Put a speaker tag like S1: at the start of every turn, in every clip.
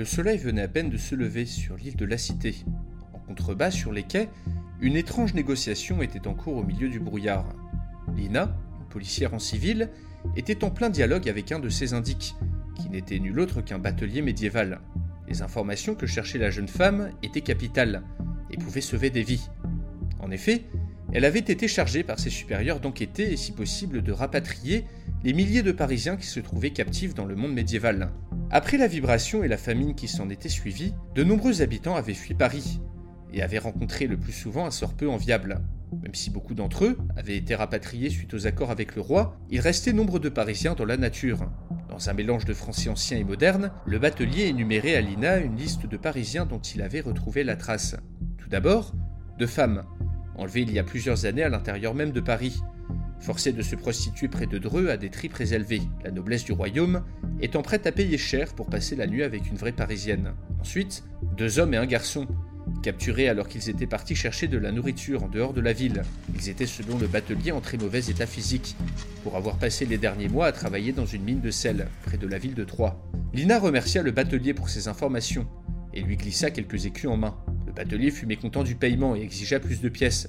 S1: Le soleil venait à peine de se lever sur l'île de la Cité. En contrebas, sur les quais, une étrange négociation était en cours au milieu du brouillard. Lina, une policière en civil, était en plein dialogue avec un de ses indiques, qui n'était nul autre qu'un batelier médiéval. Les informations que cherchait la jeune femme étaient capitales et pouvaient sauver des vies. En effet, elle avait été chargée par ses supérieurs d'enquêter et si possible de rapatrier les milliers de Parisiens qui se trouvaient captifs dans le monde médiéval. Après la vibration et la famine qui s'en étaient suivies, de nombreux habitants avaient fui Paris et avaient rencontré le plus souvent un sort peu enviable. Même si beaucoup d'entre eux avaient été rapatriés suite aux accords avec le roi, il restait nombre de Parisiens dans la nature. Dans un mélange de français ancien et moderne, le batelier énumérait à Lina une liste de Parisiens dont il avait retrouvé la trace. Tout d'abord, de femmes, enlevées il y a plusieurs années à l'intérieur même de Paris, forcées de se prostituer près de Dreux à des prix élevés, la noblesse du royaume étant prête à payer cher pour passer la nuit avec une vraie Parisienne. Ensuite, deux hommes et un garçon, capturés alors qu'ils étaient partis chercher de la nourriture en dehors de la ville. Ils étaient selon le batelier en très mauvais état physique, pour avoir passé les derniers mois à travailler dans une mine de sel, près de la ville de Troyes. Lina remercia le batelier pour ses informations, et lui glissa quelques écus en main. Le batelier fut mécontent du paiement et exigea plus de pièces,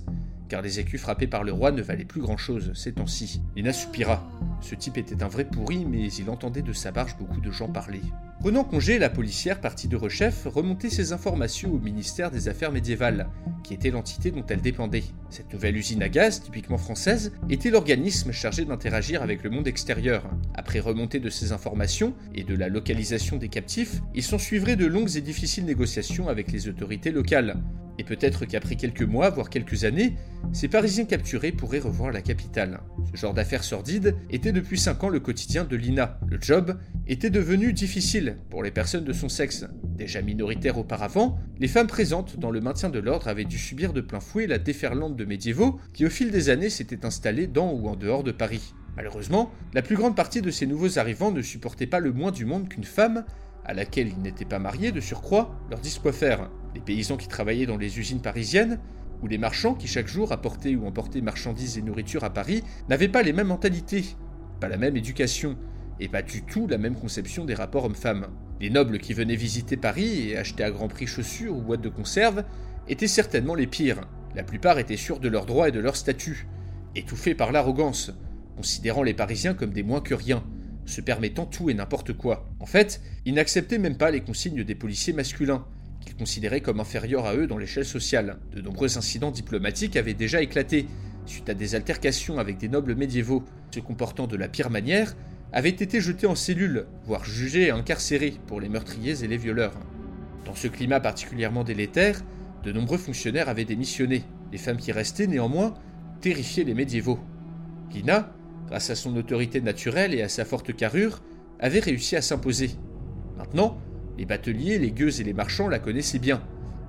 S1: car les écus frappés par le roi ne valaient plus grand-chose ces temps-ci. Lina soupira. Ce type était un vrai pourri, mais il entendait de sa barge beaucoup de gens parler. Prenant congé, la policière partie de Rechef remontait ses informations au ministère des Affaires médiévales, qui était l'entité dont elle dépendait. Cette nouvelle usine à gaz, typiquement française, était l'organisme chargé d'interagir avec le monde extérieur. Après remontée de ces informations et de la localisation des captifs, il s'en suivrait de longues et difficiles négociations avec les autorités locales. Et peut-être qu'après quelques mois, voire quelques années, ces Parisiens capturés pourraient revoir la capitale. Ce genre d'affaires sordides était depuis 5 ans le quotidien de Lina. Le job était devenu difficile pour les personnes de son sexe. Déjà minoritaires auparavant, les femmes présentes dans le maintien de l'ordre avaient dû subir de plein fouet la déferlante de médiévaux qui au fil des années s'étaient installés dans ou en dehors de Paris. Malheureusement, la plus grande partie de ces nouveaux arrivants ne supportait pas le moins du monde qu'une femme, à laquelle ils n'étaient pas mariés de surcroît, leur dise quoi faire. Les paysans qui travaillaient dans les usines parisiennes, ou les marchands qui chaque jour apportaient ou emportaient marchandises et nourriture à Paris, n'avaient pas les mêmes mentalités, pas la même éducation, et pas du tout la même conception des rapports hommes-femmes. Les nobles qui venaient visiter Paris et acheter à grand prix chaussures ou boîtes de conserve étaient certainement les pires. La plupart étaient sûrs de leurs droits et de leur statut, étouffés par l'arrogance, considérant les Parisiens comme des moins que rien, se permettant tout et n'importe quoi. En fait, ils n'acceptaient même pas les consignes des policiers masculins, qu'ils considéraient comme inférieurs à eux dans l'échelle sociale. De nombreux incidents diplomatiques avaient déjà éclaté, suite à des altercations avec des nobles médiévaux, se comportant de la pire manière, avaient été jetés en cellule, voire jugés et incarcérés pour les meurtriers et les violeurs. Dans ce climat particulièrement délétère, de nombreux fonctionnaires avaient démissionné. Les femmes qui restaient, néanmoins, terrifiaient les médiévaux. Lina, grâce à son autorité naturelle et à sa forte carrure, avait réussi à s'imposer. Maintenant, les bateliers, les gueuses et les marchands la connaissaient bien,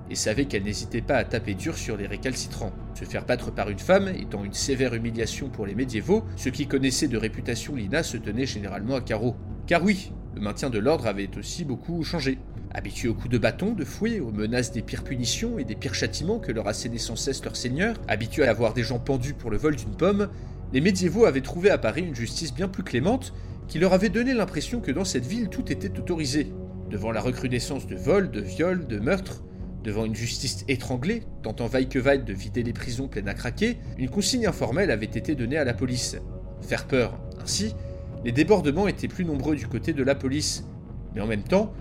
S1: et savaient qu'elle n'hésitait pas à taper dur sur les récalcitrants. Se faire battre par une femme étant une sévère humiliation pour les médiévaux, ceux qui connaissaient de réputation Lina se tenaient généralement à carreau. Car oui, le maintien de l'ordre avait aussi beaucoup changé. Habitués aux coups de bâton, de fouet, aux menaces des pires punitions et des pires châtiments que leur assénaient sans cesse leurs seigneurs, habitués à avoir des gens pendus pour le vol d'une pomme, les médiévaux avaient trouvé à Paris une justice bien plus clémente qui leur avait donné l'impression que dans cette ville tout était autorisé. Devant la recrudescence de vols, de viols, de meurtres, devant une justice étranglée, tentant vaille que vaille de vider les prisons pleines à craquer, une consigne informelle avait été donnée à la police. Faire peur. Ainsi, les débordements étaient plus nombreux du côté de la police. Mais en même temps,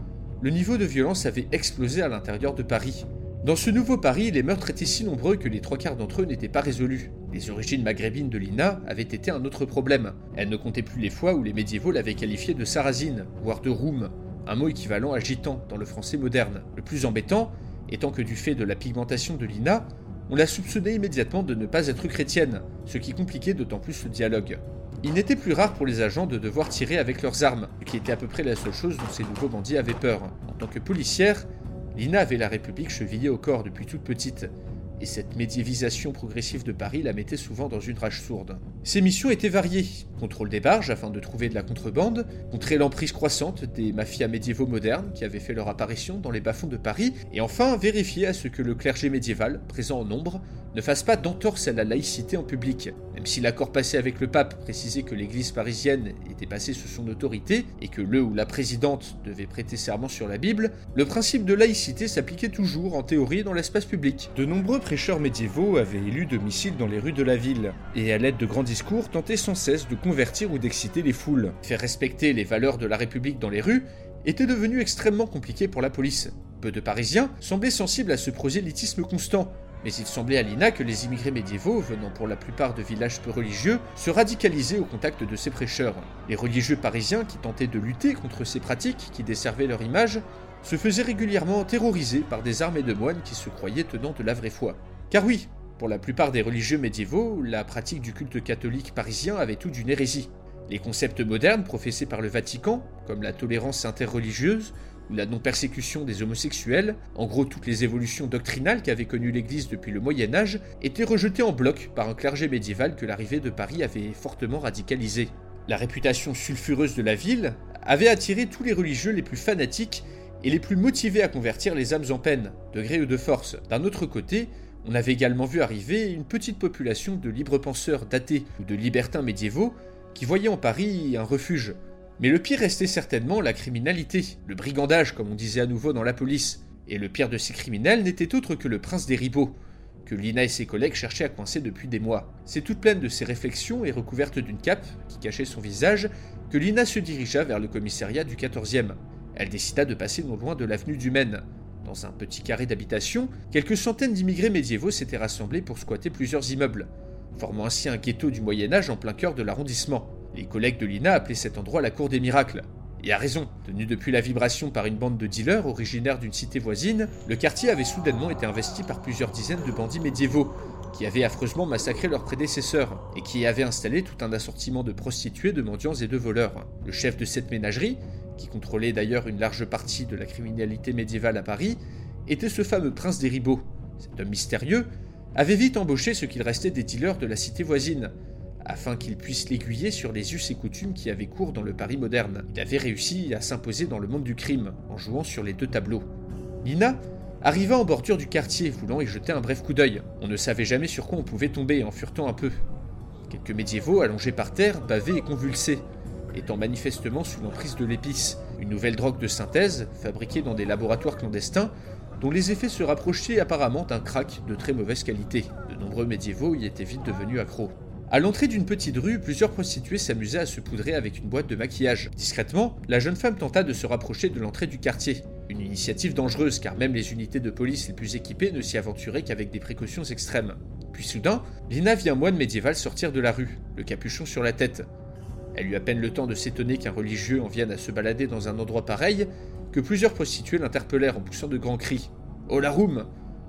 S1: le niveau de violence avait explosé à l'intérieur de Paris. Dans ce nouveau Paris, les meurtres étaient si nombreux que les trois quarts d'entre eux n'étaient pas résolus. Les origines maghrébines de Lina avaient été un autre problème. Elle ne comptait plus les fois où les médiévaux l'avaient qualifiée de sarrasine, voire de roum, un mot équivalent à gitan dans le français moderne. Le plus embêtant étant que du fait de la pigmentation de Lina, on la soupçonnait immédiatement de ne pas être chrétienne, ce qui compliquait d'autant plus le dialogue. Il n'était plus rare pour les agents de devoir tirer avec leurs armes, qui était à peu près la seule chose dont ces nouveaux bandits avaient peur. En tant que policière, Lina avait la République chevillée au corps depuis toute petite, et cette médiévisation progressive de Paris la mettait souvent dans une rage sourde. Ses missions étaient variées contrôle des barges afin de trouver de la contrebande, contrer l'emprise croissante des mafias médiévaux modernes qui avaient fait leur apparition dans les bas-fonds de Paris, et enfin vérifier à ce que le clergé médiéval, présent en nombre, ne fasse pas d'entorse à la laïcité en public. Même si l'accord passé avec le pape précisait que l'église parisienne était passée sous son autorité et que le ou la présidente devait prêter serment sur la Bible, le principe de laïcité s'appliquait toujours en théorie dans l'espace public. De nombreux prêcheurs médiévaux avaient élu domicile dans les rues de la ville, et à l'aide de grands discours tentaient sans cesse de convertir ou d'exciter les foules. Faire respecter les valeurs de la République dans les rues était devenu extrêmement compliqué pour la police. Peu de Parisiens semblaient sensibles à ce prosélytisme constant, mais il semblait à Lina que les immigrés médiévaux, venant pour la plupart de villages peu religieux, se radicalisaient au contact de ces prêcheurs. Les religieux parisiens qui tentaient de lutter contre ces pratiques qui desservaient leur image se faisaient régulièrement terroriser par des armées de moines qui se croyaient tenant de la vraie foi. Car oui, pour la plupart des religieux médiévaux, la pratique du culte catholique parisien avait tout d'une hérésie. Les concepts modernes professés par le Vatican, comme la tolérance interreligieuse ou la non-persécution des homosexuels, en gros toutes les évolutions doctrinales qu'avait connues l'Église depuis le Moyen Âge, étaient rejetés en bloc par un clergé médiéval que l'arrivée de Paris avait fortement radicalisé. La réputation sulfureuse de la ville avait attiré tous les religieux les plus fanatiques et les plus motivés à convertir les âmes en peine, de gré ou de force. D'un autre côté, on avait également vu arriver une petite population de libres penseurs datés ou de libertins médiévaux qui voyaient en Paris un refuge. Mais le pire restait certainement la criminalité, le brigandage comme on disait à nouveau dans la police. Et le pire de ces criminels n'était autre que le prince des ribots, que Lina et ses collègues cherchaient à coincer depuis des mois. C'est toute pleine de ces réflexions et recouverte d'une cape qui cachait son visage que Lina se dirigea vers le commissariat du 14e. Elle décida de passer non loin de l'avenue du Maine, dans un petit carré d'habitation, quelques centaines d'immigrés médiévaux s'étaient rassemblés pour squatter plusieurs immeubles, formant ainsi un ghetto du Moyen Âge en plein cœur de l'arrondissement. Les collègues de Lina appelaient cet endroit la cour des miracles. Et à raison, tenu depuis la vibration par une bande de dealers originaires d'une cité voisine, le quartier avait soudainement été investi par plusieurs dizaines de bandits médiévaux, qui avaient affreusement massacré leurs prédécesseurs, et qui avaient installé tout un assortiment de prostituées, de mendiants et de voleurs. Le chef de cette ménagerie, qui contrôlait d'ailleurs une large partie de la criminalité médiévale à Paris, était ce fameux prince des ribots. Cet homme mystérieux avait vite embauché ce qu'il restait des dealers de la cité voisine, afin qu'il puisse l'aiguiller sur les us et coutumes qui avaient cours dans le Paris moderne. Il avait réussi à s'imposer dans le monde du crime, en jouant sur les deux tableaux. Nina arriva en bordure du quartier, voulant y jeter un bref coup d'œil. On ne savait jamais sur quoi on pouvait tomber en furetant un peu. Quelques médiévaux allongés par terre, bavaient et convulsés étant manifestement sous l'emprise de l'épice, une nouvelle drogue de synthèse fabriquée dans des laboratoires clandestins dont les effets se rapprochaient apparemment d'un crack de très mauvaise qualité. De nombreux médiévaux y étaient vite devenus accros. À l'entrée d'une petite rue, plusieurs prostituées s'amusaient à se poudrer avec une boîte de maquillage. Discrètement, la jeune femme tenta de se rapprocher de l'entrée du quartier. Une initiative dangereuse car même les unités de police les plus équipées ne s'y aventuraient qu'avec des précautions extrêmes. Puis soudain, Lina vit un moine médiéval sortir de la rue, le capuchon sur la tête. Elle eut à peine le temps de s'étonner qu'un religieux en vienne à se balader dans un endroit pareil, que plusieurs prostituées l'interpellèrent en poussant de grands cris. Oh la room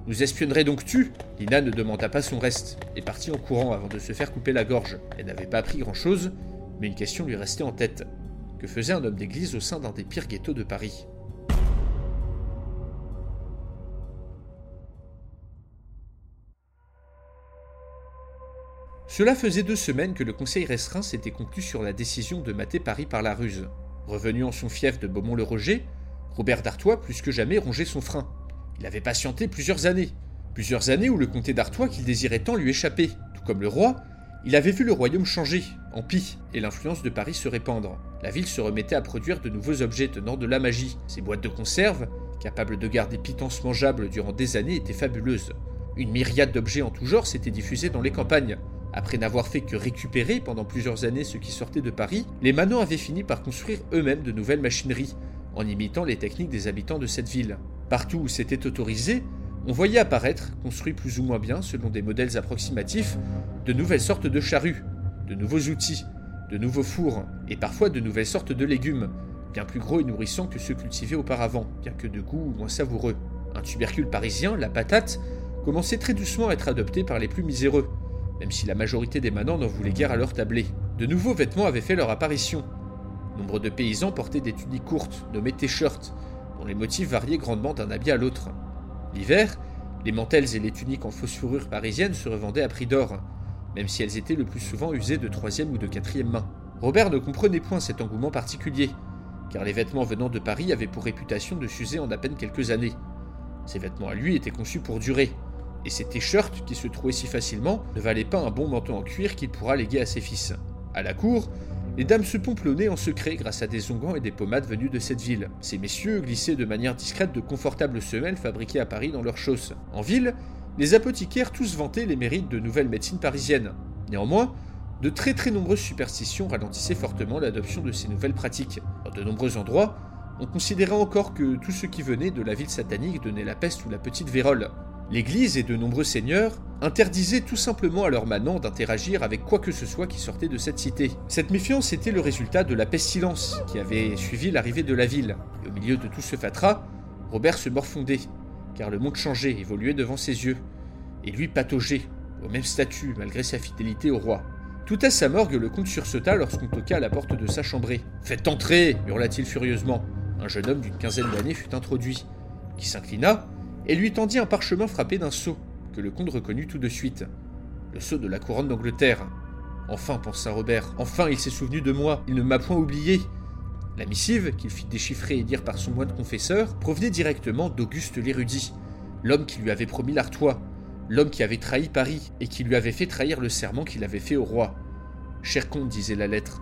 S1: Nous espionnerais donc tu? Lina ne demanda pas son reste, et partit en courant avant de se faire couper la gorge. Elle n'avait pas appris grand-chose, mais une question lui restait en tête. Que faisait un homme d'église au sein d'un des pires ghettos de Paris? Cela faisait deux semaines que le conseil restreint s'était conclu sur la décision de mater Paris par la ruse. Revenu en son fief de Beaumont-le-Roger, Robert d'Artois plus que jamais rongeait son frein. Il avait patienté plusieurs années. Plusieurs années où le comté d'Artois qu'il désirait tant lui échappait. Tout comme le roi, il avait vu le royaume changer, en pis, et l'influence de Paris se répandre. La ville se remettait à produire de nouveaux objets tenant de la magie. Ses boîtes de conserve, capables de garder pitance mangeable durant des années, étaient fabuleuses. Une myriade d'objets en tout genre s'étaient diffusés dans les campagnes, après n'avoir fait que récupérer pendant plusieurs années ce qui sortait de Paris, les Manants avaient fini par construire eux-mêmes de nouvelles machineries, en imitant les techniques des habitants de cette ville. Partout où c'était autorisé, on voyait apparaître, construits plus ou moins bien selon des modèles approximatifs, de nouvelles sortes de charrues, de nouveaux outils, de nouveaux fours, et parfois de nouvelles sortes de légumes, bien plus gros et nourrissants que ceux cultivés auparavant, bien que de goût moins savoureux. Un tubercule parisien, la patate, commençait très doucement à être adopté par les plus miséreux, même si la majorité des manants n'en voulaient guère à leur tablé. De nouveaux vêtements avaient fait leur apparition. Nombre de paysans portaient des tuniques courtes, nommées t-shirts, dont les motifs variaient grandement d'un habit à l'autre. L'hiver, les mantelles et les tuniques en fausse fourrure parisienne se revendaient à prix d'or, même si elles étaient le plus souvent usées de troisième ou de quatrième main. Robert ne comprenait point cet engouement particulier, car les vêtements venant de Paris avaient pour réputation de s'user en à peine quelques années. Ces vêtements à lui étaient conçus pour durer, et ces t-shirts qui se trouaient si facilement ne valaient pas un bon manteau en cuir qu'il pourra léguer à ses fils. À la cour, les dames se pomplonnaient en secret grâce à des onguents et des pommades venus de cette ville. Ces messieurs glissaient de manière discrète de confortables semelles fabriquées à Paris dans leurs chausses. En ville, les apothicaires tous vantaient les mérites de nouvelles médecines parisiennes. Néanmoins, de très très nombreuses superstitions ralentissaient fortement l'adoption de ces nouvelles pratiques. Dans de nombreux endroits, on considérait encore que tout ce qui venait de la ville satanique donnait la peste ou la petite vérole. L'Église et de nombreux seigneurs interdisaient tout simplement à leurs manants d'interagir avec quoi que ce soit qui sortait de cette cité. Cette méfiance était le résultat de la pestilence qui avait suivi l'arrivée de la ville. Et au milieu de tout ce fatras, Robert se morfondait, car le monde changeait, évoluait devant ses yeux, et lui pataugeait, au même statut, malgré sa fidélité au roi. Tout à sa morgue, le comte sursauta lorsqu'on toqua à la porte de sa chambrée. Faites entrer hurla-t-il furieusement. Un jeune homme d'une quinzaine d'années fut introduit, qui s'inclina et lui tendit un parchemin frappé d'un sceau, que le comte reconnut tout de suite. Le sceau de la couronne d'Angleterre. Enfin, pensa Robert, enfin il s'est souvenu de moi, il ne m'a point oublié. La missive, qu'il fit déchiffrer et lire par son moine confesseur, provenait directement d'Auguste l'érudit, l'homme qui lui avait promis l'Artois, l'homme qui avait trahi Paris et qui lui avait fait trahir le serment qu'il avait fait au roi. Cher comte, disait la lettre,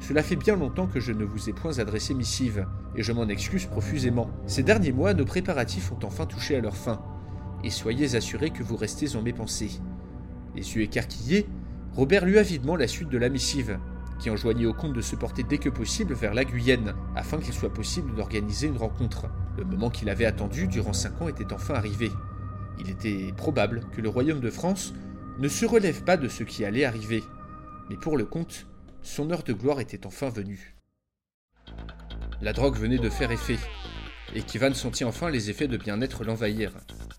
S1: cela fait bien longtemps que je ne vous ai point adressé missive, et je m'en excuse profusément. Ces derniers mois, nos préparatifs ont enfin touché à leur fin, et soyez assurés que vous restez en mes pensées. Les yeux écarquillés, Robert lut avidement la suite de la missive, qui enjoignait au comte de se porter dès que possible vers la Guyenne, afin qu'il soit possible d'organiser une rencontre. Le moment qu'il avait attendu durant cinq ans était enfin arrivé. Il était probable que le royaume de France ne se relève pas de ce qui allait arriver. Mais pour le comte, son heure de gloire était enfin venue. La drogue venait de faire effet, et Kivan sentit enfin les effets de bien-être l'envahir.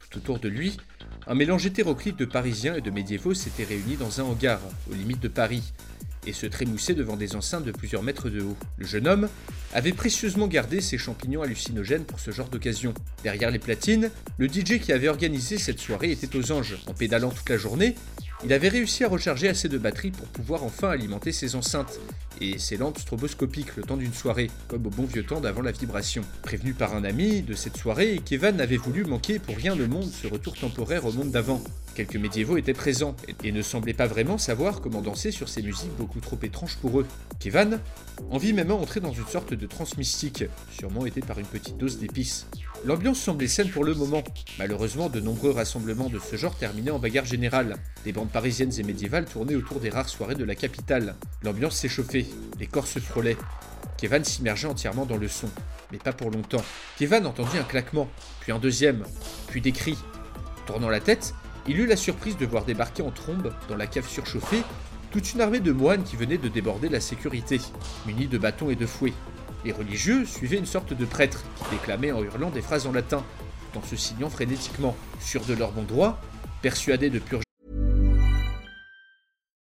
S1: Tout autour de lui, un mélange hétéroclite de Parisiens et de médiévaux s'était réuni dans un hangar, aux limites de Paris, et se trémoussait devant des enceintes de plusieurs mètres de haut. Le jeune homme avait précieusement gardé ses champignons hallucinogènes pour ce genre d'occasion. Derrière les platines, le DJ qui avait organisé cette soirée était aux anges. En pédalant toute la journée, il avait réussi à recharger assez de batterie pour pouvoir enfin alimenter ses enceintes et ses lampes stroboscopiques le temps d'une soirée, comme au bon vieux temps d'avant la vibration. Prévenu par un ami de cette soirée, Kevin n'avait voulu manquer pour rien le monde ce retour temporaire au monde d'avant. Quelques médiévaux étaient présents et ne semblaient pas vraiment savoir comment danser sur ces musiques beaucoup trop étranges pour eux. Kevin envie même entrer dans une sorte de transe mystique, sûrement aidé par une petite dose d'épices. L'ambiance semblait saine pour le moment. Malheureusement, de nombreux rassemblements de ce genre terminaient en bagarre générale. Des bandes parisiennes et médiévales tournaient autour des rares soirées de la capitale. L'ambiance s'échauffait, les corps se frôlaient. Kevan s'immergeait entièrement dans le son, mais pas pour longtemps. Kevan entendit un claquement, puis un deuxième, puis des cris. Tournant la tête, il eut la surprise de voir débarquer en trombe, dans la cave surchauffée, toute une armée de moines qui venaient de déborder la sécurité, munis de bâtons et de fouets. Les religieux suivaient une sorte de prêtre qui déclamait en hurlant des phrases en latin, tout en se signant frénétiquement, sûrs de leur bon droit, persuadés de purger.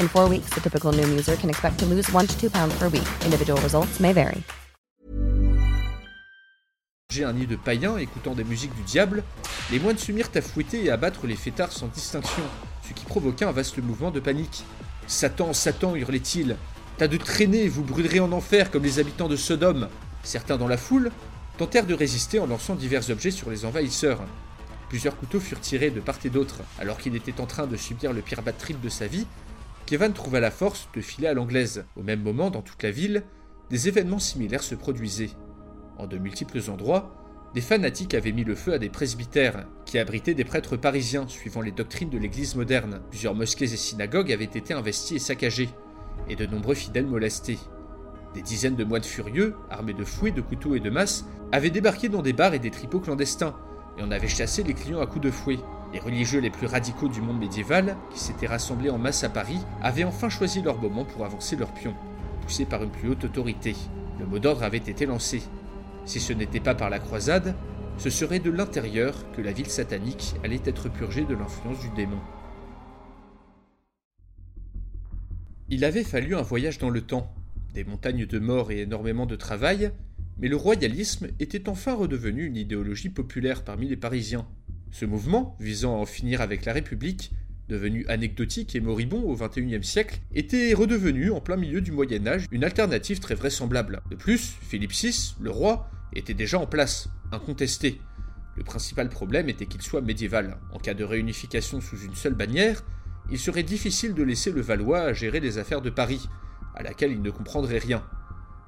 S2: In four weeks, the typical Noom user can expect to lose one to two pounds per week. Individual results may vary.
S1: J'ai un nid de païens écoutant des musiques du diable, les moines se mirent à fouetter et à battre les fêtards sans distinction, ce qui provoqua un vaste mouvement de panique. Satan, Satan, hurlait-il, tas de traînées, vous brûlerez en enfer comme les habitants de Sodome. Certains dans la foule tentèrent de résister en lançant divers objets sur les envahisseurs. Plusieurs couteaux furent tirés de part et d'autre, alors qu'il était en train de subir le pire bad trip de sa vie. Kevin trouva la force de filer à l'anglaise. Au même moment, dans toute la ville, des événements similaires se produisaient. En de multiples endroits, des fanatiques avaient mis le feu à des presbytères, qui abritaient des prêtres parisiens suivant les doctrines de l'Église moderne. Plusieurs mosquées et synagogues avaient été investies et saccagées, et de nombreux fidèles molestés. Des dizaines de moines furieux, armés de fouets, de couteaux et de masses, avaient débarqué dans des bars et des tripots clandestins, et en avaient chassé les clients à coups de fouet. Les religieux les plus radicaux du monde médiéval, qui s'étaient rassemblés en masse à Paris, avaient enfin choisi leur moment pour avancer leur pion, poussés par une plus haute autorité. Le mot d'ordre avait été lancé. Si ce n'était pas par la croisade, ce serait de l'intérieur que la ville satanique allait être purgée de l'influence du démon. Il avait fallu un voyage dans le temps, des montagnes de mort et énormément de travail, mais le royalisme était enfin redevenu une idéologie populaire parmi les Parisiens. Ce mouvement, visant à en finir avec la République, devenu anecdotique et moribond au XXIe siècle, était redevenu, en plein milieu du Moyen Âge, une alternative très vraisemblable. De plus, Philippe VI, le roi, était déjà en place, incontesté. Le principal problème était qu'il soit médiéval. En cas de réunification sous une seule bannière, il serait difficile de laisser le Valois gérer les affaires de Paris, à laquelle il ne comprendrait rien.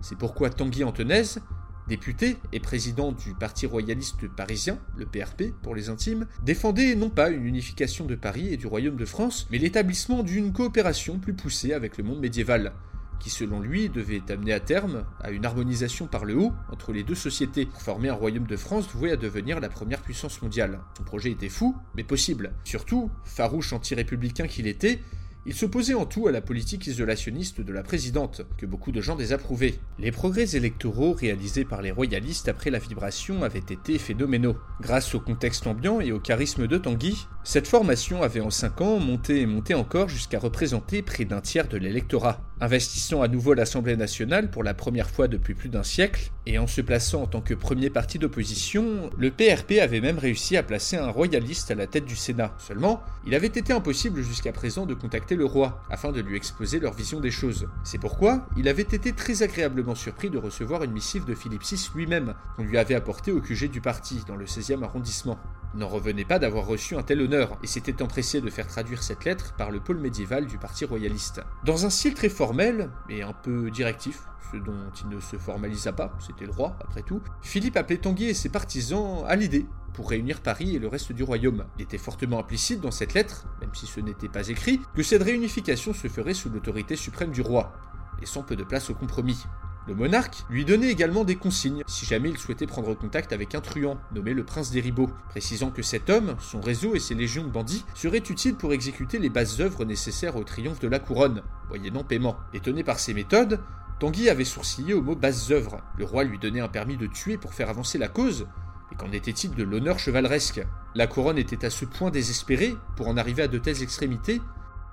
S1: C'est pourquoi Tanguy Antonaise, député et président du Parti royaliste parisien, le PRP pour les intimes, défendait non pas une unification de Paris et du Royaume de France, mais l'établissement d'une coopération plus poussée avec le monde médiéval, qui selon lui devait amener à terme à une harmonisation par le haut entre les deux sociétés pour former un royaume de France voué à devenir la première puissance mondiale. Son projet était fou, mais possible. Surtout, farouche anti-républicain qu'il était, il s'opposait en tout à la politique isolationniste de la présidente, que beaucoup de gens désapprouvaient. Les progrès électoraux réalisés par les royalistes après la vibration avaient été phénoménaux. Grâce au contexte ambiant et au charisme de Tanguy, cette formation avait en 5 ans monté et monté encore jusqu'à représenter près d'un tiers de l'électorat. Investissant à nouveau l'Assemblée nationale pour la première fois depuis plus d'un siècle, et en se plaçant en tant que premier parti d'opposition, le PRP avait même réussi à placer un royaliste à la tête du Sénat. Seulement, il avait été impossible jusqu'à présent de contacter le roi, afin de lui exposer leur vision des choses. C'est pourquoi il avait été très agréablement surpris de recevoir une missive de Philippe VI lui-même, qu'on lui avait apportée au QG du parti, dans le 16e arrondissement. Il n'en revenait pas d'avoir reçu un tel honneur, et s'était empressé de faire traduire cette lettre par le pôle médiéval du parti royaliste. Dans un style très formel, et un peu directif, ce dont il ne se formalisa pas, c'était le roi après tout, Philippe appelait Tanguy et ses partisans à l'idée pour réunir Paris et le reste du royaume. Il était fortement implicite dans cette lettre, même si ce n'était pas écrit, que cette réunification se ferait sous l'autorité suprême du roi, laissant peu de place au compromis. Le monarque lui donnait également des consignes si jamais il souhaitait prendre contact avec un truand nommé le prince des Ribauds, précisant que cet homme, son réseau et ses légions de bandits seraient utiles pour exécuter les bases œuvres nécessaires au triomphe de la couronne, moyennant paiement. Étonné par ces méthodes, Tanguy avait sourcillé au mot bases œuvres. Le roi lui donnait un permis de tuer pour faire avancer la cause, mais qu'en était-il de l'honneur chevaleresque? La couronne était à ce point désespérée pour en arriver à de telles extrémités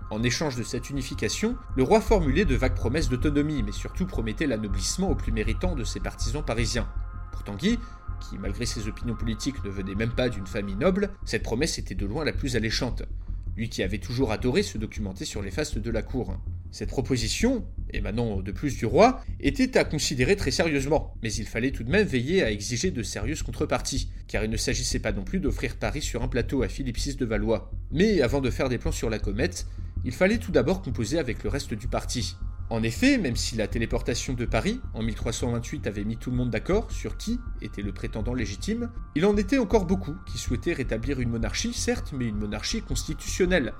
S1: en échange de cette unification, le roi formulait de vagues promesses d'autonomie, mais surtout promettait l'anoblissement aux plus méritants de ses partisans parisiens. Pour Tanguy, qui malgré ses opinions politiques ne venait même pas d'une famille noble, cette promesse était de loin la plus alléchante. Lui qui avait toujours adoré se documenter sur les fastes de la cour. Cette proposition, émanant de plus du roi, était à considérer très sérieusement, mais il fallait tout de même veiller à exiger de sérieuses contreparties, car il ne s'agissait pas non plus d'offrir Paris sur un plateau à Philippe VI de Valois. Mais avant de faire des plans sur la comète, il fallait tout d'abord composer avec le reste du parti. En effet, même si la téléportation de Paris en 1328 avait mis tout le monde d'accord sur qui était le prétendant légitime, il en était encore beaucoup qui souhaitaient rétablir une monarchie, certes, mais une monarchie constitutionnelle,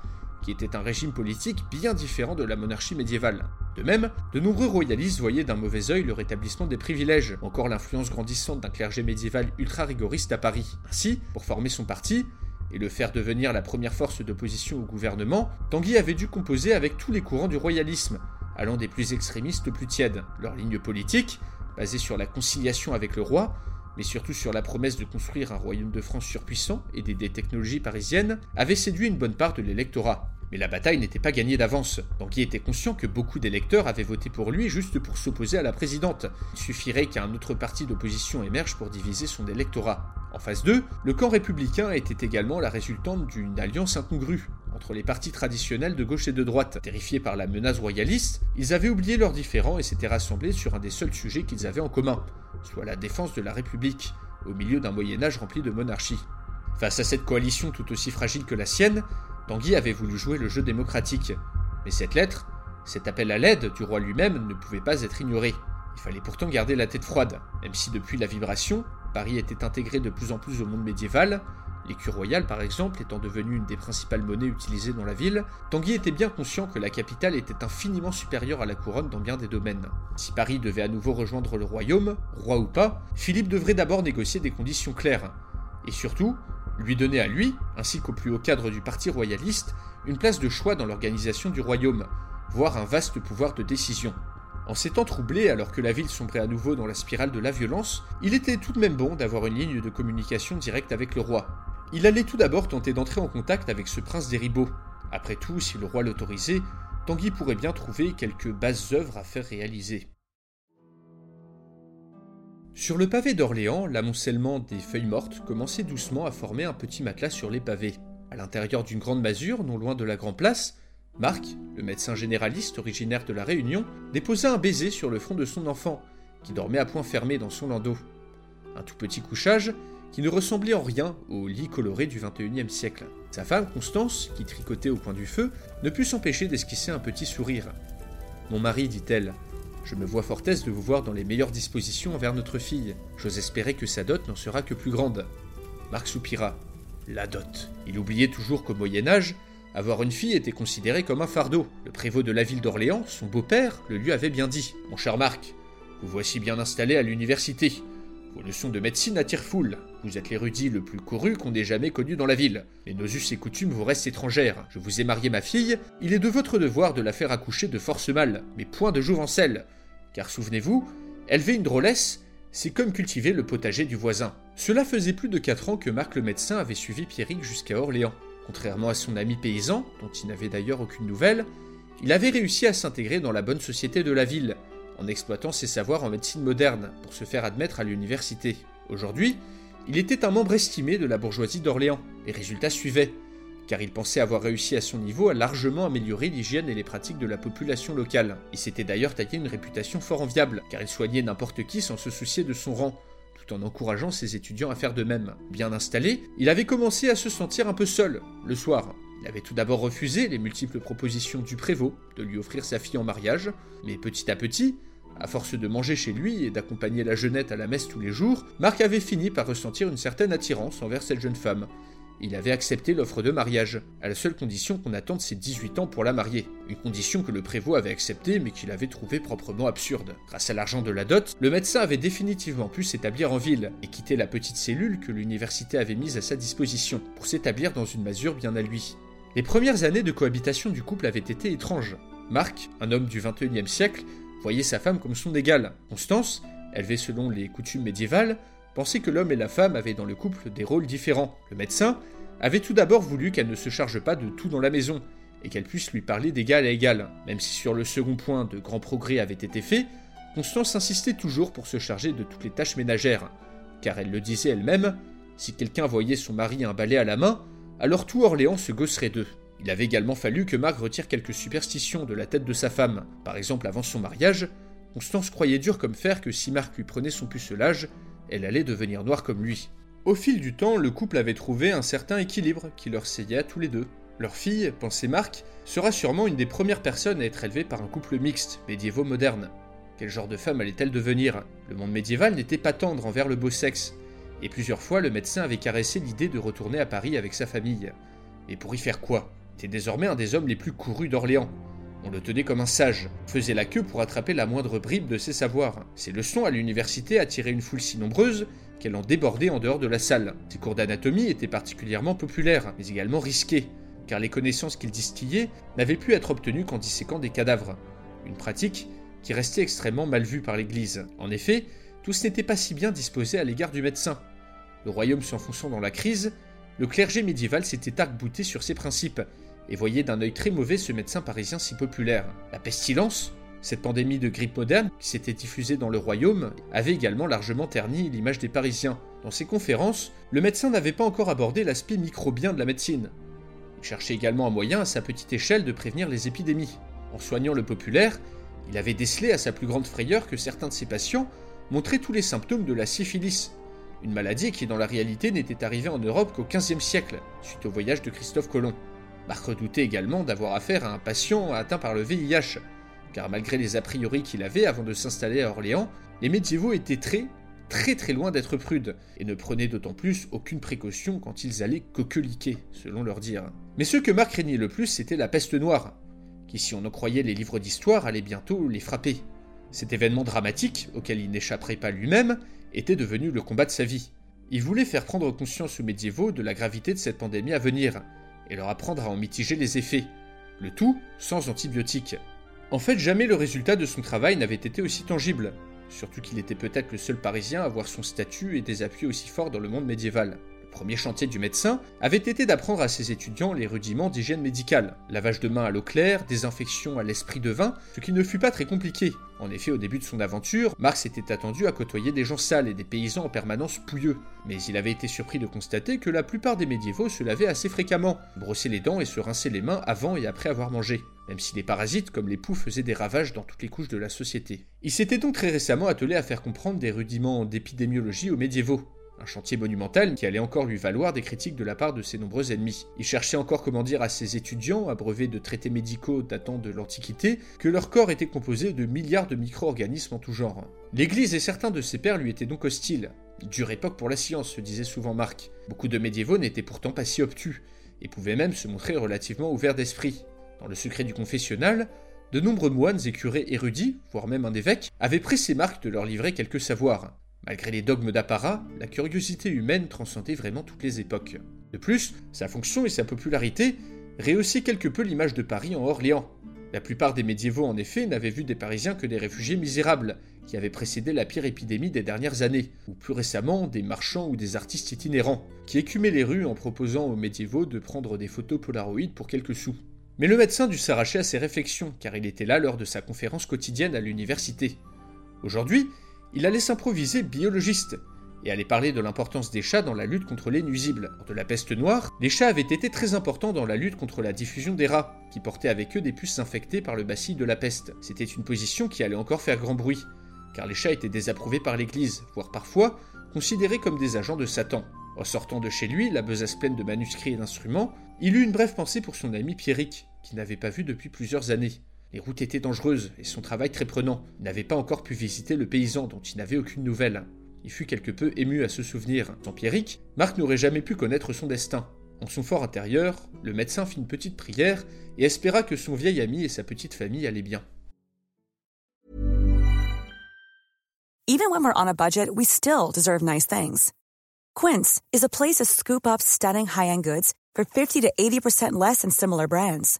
S1: qui était un régime politique bien différent de la monarchie médiévale. De même, de nombreux royalistes voyaient d'un mauvais œil le rétablissement des privilèges, encore l'influence grandissante d'un clergé médiéval ultra rigoriste à Paris. Ainsi, pour former son parti, et le faire devenir la première force d'opposition au gouvernement, Tanguy avait dû composer avec tous les courants du royalisme, allant des plus extrémistes aux plus tièdes. Leur ligne politique, basée sur la conciliation avec le roi, mais surtout sur la promesse de construire un royaume de France surpuissant et des technologies parisiennes, avait séduit une bonne part de l'électorat. Mais la bataille n'était pas gagnée d'avance. Tanguy était conscient que beaucoup d'électeurs avaient voté pour lui juste pour s'opposer à la présidente. Il suffirait qu'un autre parti d'opposition émerge pour diviser son électorat. En phase 2, le camp républicain était également la résultante d'une alliance incongrue entre les partis traditionnels de gauche et de droite. Terrifiés par la menace royaliste, ils avaient oublié leurs différends et s'étaient rassemblés sur un des seuls sujets qu'ils avaient en commun, soit la défense de la République, au milieu d'un Moyen Âge rempli de monarchie. Face à cette coalition tout aussi fragile que la sienne, Tanguy avait voulu jouer le jeu démocratique. Mais cette lettre, cet appel à l'aide du roi lui-même ne pouvait pas être ignoré. Il fallait pourtant garder la tête froide, même si depuis la vibration, Paris était intégré de plus en plus au monde médiéval, l'écu royale par exemple étant devenue une des principales monnaies utilisées dans la ville, Tanguy était bien conscient que la capitale était infiniment supérieure à la couronne dans bien des domaines. Si Paris devait à nouveau rejoindre le royaume, roi ou pas, Philippe devrait d'abord négocier des conditions claires. Et surtout, lui donner à lui, ainsi qu'au plus haut cadre du parti royaliste, une place de choix dans l'organisation du royaume, voire un vaste pouvoir de décision. En s'étant troublé alors que la ville sombrait à nouveau dans la spirale de la violence, il était tout de même bon d'avoir une ligne de communication directe avec le roi. Il allait tout d'abord tenter d'entrer en contact avec ce prince des Ribauds. Après tout, si le roi l'autorisait, Tanguy pourrait bien trouver quelques basses œuvres à faire réaliser. Sur le pavé d'Orléans, l'amoncellement des feuilles mortes commençait doucement à former un petit matelas sur les pavés. À l'intérieur d'une grande masure, non loin de la Grand Place, Marc, le médecin généraliste originaire de la Réunion, déposa un baiser sur le front de son enfant, qui dormait à point fermé dans son landau. Un tout petit couchage qui ne ressemblait en rien au lit coloré du XXIe siècle. Sa femme, Constance, qui tricotait au coin du feu, ne put s'empêcher d'esquisser un petit sourire. Mon mari, dit-elle, je me vois fort aise de vous voir dans les meilleures dispositions envers notre fille. J'ose espérer que sa dot n'en sera que plus grande. Marc soupira. La dot. Il oubliait toujours qu'au Moyen Âge, avoir une fille était considéré comme un fardeau. Le prévôt de la ville d'Orléans, son beau-père, le lui avait bien dit. Mon cher Marc, vous voici bien installé à l'université. Vos leçons de médecine attirent foule. Vous êtes l'érudit le plus couru qu'on ait jamais connu dans la ville. Mais nos us et coutumes vous restent étrangères. Je vous ai marié ma fille, il est de votre devoir de la faire accoucher de force mâle, mais point de jouvencelle. Car souvenez-vous, élever une drôlesse, c'est comme cultiver le potager du voisin. Cela faisait plus de 4 ans que Marc le médecin avait suivi Pierrick jusqu'à Orléans. Contrairement à son ami paysan, dont il n'avait d'ailleurs aucune nouvelle, il avait réussi à s'intégrer dans la bonne société de la ville, en exploitant ses savoirs en médecine moderne pour se faire admettre à l'université. Aujourd'hui, il était un membre estimé de la bourgeoisie d'Orléans. Les résultats suivaient, car il pensait avoir réussi à son niveau à largement améliorer l'hygiène et les pratiques de la population locale. Il s'était d'ailleurs taillé une réputation fort enviable, car il soignait n'importe qui sans se soucier de son rang, tout en encourageant ses étudiants à faire de même. Bien installé, il avait commencé à se sentir un peu seul, le soir. Il avait tout d'abord refusé les multiples propositions du prévôt de lui offrir sa fille en mariage, mais petit à petit, à force de manger chez lui et d'accompagner la jeunette à la messe tous les jours, Marc avait fini par ressentir une certaine attirance envers cette jeune femme. Il avait accepté l'offre de mariage, à la seule condition qu'on attende ses 18 ans pour la marier. Une condition que le prévôt avait acceptée mais qu'il avait trouvée proprement absurde. Grâce à l'argent de la dot, le médecin avait définitivement pu s'établir en ville et quitter la petite cellule que l'université avait mise à sa disposition pour s'établir dans une masure bien à lui. Les premières années de cohabitation du couple avaient été étranges. Marc, un homme du 21e siècle, voyait sa femme comme son égale. Constance, élevée selon les coutumes médiévales, pensait que l'homme et la femme avaient dans le couple des rôles différents. Le médecin avait tout d'abord voulu qu'elle ne se charge pas de tout dans la maison, et qu'elle puisse lui parler d'égal à égal. Même si sur le second point de grands progrès avaient été faits, Constance insistait toujours pour se charger de toutes les tâches ménagères, car elle le disait elle-même, si quelqu'un voyait son mari un balai à la main, alors tout Orléans se gosserait d'eux. Il avait également fallu que Marc retire quelques superstitions de la tête de sa femme. Par exemple, avant son mariage, Constance croyait dur comme fer que si Marc lui prenait son pucelage, elle allait devenir noire comme lui. Au fil du temps, le couple avait trouvé un certain équilibre qui leur seyait à tous les deux. Leur fille, pensait Marc, sera sûrement une des premières personnes à être élevée par un couple mixte, médiévaux-moderne. Quel genre de femme allait-elle devenir? Le monde médiéval n'était pas tendre envers le beau sexe, et plusieurs fois le médecin avait caressé l'idée de retourner à Paris avec sa famille. Mais pour y faire quoi? Était désormais un des hommes les plus courus d'Orléans. On le tenait comme un sage, faisait la queue pour attraper la moindre bribe de ses savoirs. Ses leçons à l'université attiraient une foule si nombreuse qu'elle en débordait en dehors de la salle. Ses cours d'anatomie étaient particulièrement populaires, mais également risqués, car les connaissances qu'il distillait n'avaient pu être obtenues qu'en disséquant des cadavres. Une pratique qui restait extrêmement mal vue par l'Église. En effet, tous n'étaient pas si bien disposés à l'égard du médecin. Le royaume s'enfonçant dans la crise, le clergé médiéval s'était arc-bouté sur ses principes et voyait d'un œil très mauvais ce médecin parisien si populaire. La pestilence, cette pandémie de grippe moderne qui s'était diffusée dans le royaume, avait également largement terni l'image des Parisiens. Dans ses conférences, le médecin n'avait pas encore abordé l'aspect microbien de la médecine. Il cherchait également un moyen à sa petite échelle de prévenir les épidémies. En soignant le populaire, il avait décelé à sa plus grande frayeur que certains de ses patients montraient tous les symptômes de la syphilis, une maladie qui dans la réalité n'était arrivée en Europe qu'au XVe siècle, suite au voyage de Christophe Colomb. Marc redoutait également d'avoir affaire à un patient atteint par le VIH, car malgré les a priori qu'il avait avant de s'installer à Orléans, les médiévaux étaient très, très très loin d'être prudes, et ne prenaient d'autant plus aucune précaution quand ils allaient coqueliquer, selon leur dire. Mais ce que Marc craignait le plus, c'était la peste noire, qui, si on en croyait les livres d'histoire, allait bientôt les frapper. Cet événement dramatique, auquel il n'échapperait pas lui-même, était devenu le combat de sa vie. Il voulait faire prendre conscience aux médiévaux de la gravité de cette pandémie à venir, et leur apprendre à en mitiger les effets, le tout sans antibiotiques. En fait, jamais le résultat de son travail n'avait été aussi tangible, surtout qu'il était peut-être le seul Parisien à avoir son statut et des appuis aussi forts dans le monde médiéval. Premier chantier du médecin avait été d'apprendre à ses étudiants les rudiments d'hygiène médicale, lavage de mains à l'eau claire, désinfection à l'esprit de vin, ce qui ne fut pas très compliqué. En effet, au début de son aventure, Marx était attendu à côtoyer des gens sales et des paysans en permanence pouilleux, mais il avait été surpris de constater que la plupart des médiévaux se lavaient assez fréquemment, brossaient les dents et se rinçaient les mains avant et après avoir mangé même si les parasites comme les poux faisaient des ravages dans toutes les couches de la société. Il s'était donc très récemment attelé à faire comprendre des rudiments d'épidémiologie aux médiévaux, un chantier monumental qui allait encore lui valoir des critiques de la part de ses nombreux ennemis. Il cherchait encore comment dire à ses étudiants, abreuvés de traités médicaux datant de l'Antiquité, que leur corps était composé de milliards de micro-organismes en tout genre. L'Église et certains de ses pairs lui étaient donc hostiles. Dure époque pour la science, se disait souvent Marc. Beaucoup de médiévaux n'étaient pourtant pas si obtus, et pouvaient même se montrer relativement ouverts d'esprit. Dans le secret du confessionnal, de nombreux moines et curés érudits, voire même un évêque, avaient pressé Marc de leur livrer quelques savoirs. Malgré les dogmes d'apparat, la curiosité humaine transcendait vraiment toutes les époques. De plus, sa fonction et sa popularité rehaussaient quelque peu l'image de Paris en Orléans. La plupart des médiévaux, en effet, n'avaient vu des Parisiens que des réfugiés misérables, qui avaient précédé la pire épidémie des dernières années, ou plus récemment des marchands ou des artistes itinérants, qui écumaient les rues en proposant aux médiévaux de prendre des photos polaroïdes pour quelques sous. Mais le médecin dut s'arracher à ses réflexions, car il était là lors de sa conférence quotidienne à l'université. Aujourd'hui, il allait s'improviser biologiste, et allait parler de l'importance des chats dans la lutte contre les nuisibles. Lors de la peste noire, les chats avaient été très importants dans la lutte contre la diffusion des rats, qui portaient avec eux des puces infectées par le bacille de la peste. C'était une position qui allait encore faire grand bruit, car les chats étaient désapprouvés par l'Église, voire parfois considérés comme des agents de Satan. En sortant de chez lui, la besace pleine de manuscrits et d'instruments, il eut une brève pensée pour son ami Pierrick, qu'il n'avait pas vu depuis plusieurs années. Les routes étaient dangereuses et son travail très prenant. Il n'avait pas encore pu visiter le paysan dont il n'avait aucune nouvelle. Il fut quelque peu ému à ce souvenir. Sans Pierrick, Marc n'aurait jamais pu connaître son destin. En son fort intérieur, le médecin fit une petite prière et espéra que son vieil ami et sa petite famille allaient bien.
S3: Even when we're on a budget, we still deserve nice things. Quince is a place to scoop up stunning high-end goods for 50 to 80% less than similar brands.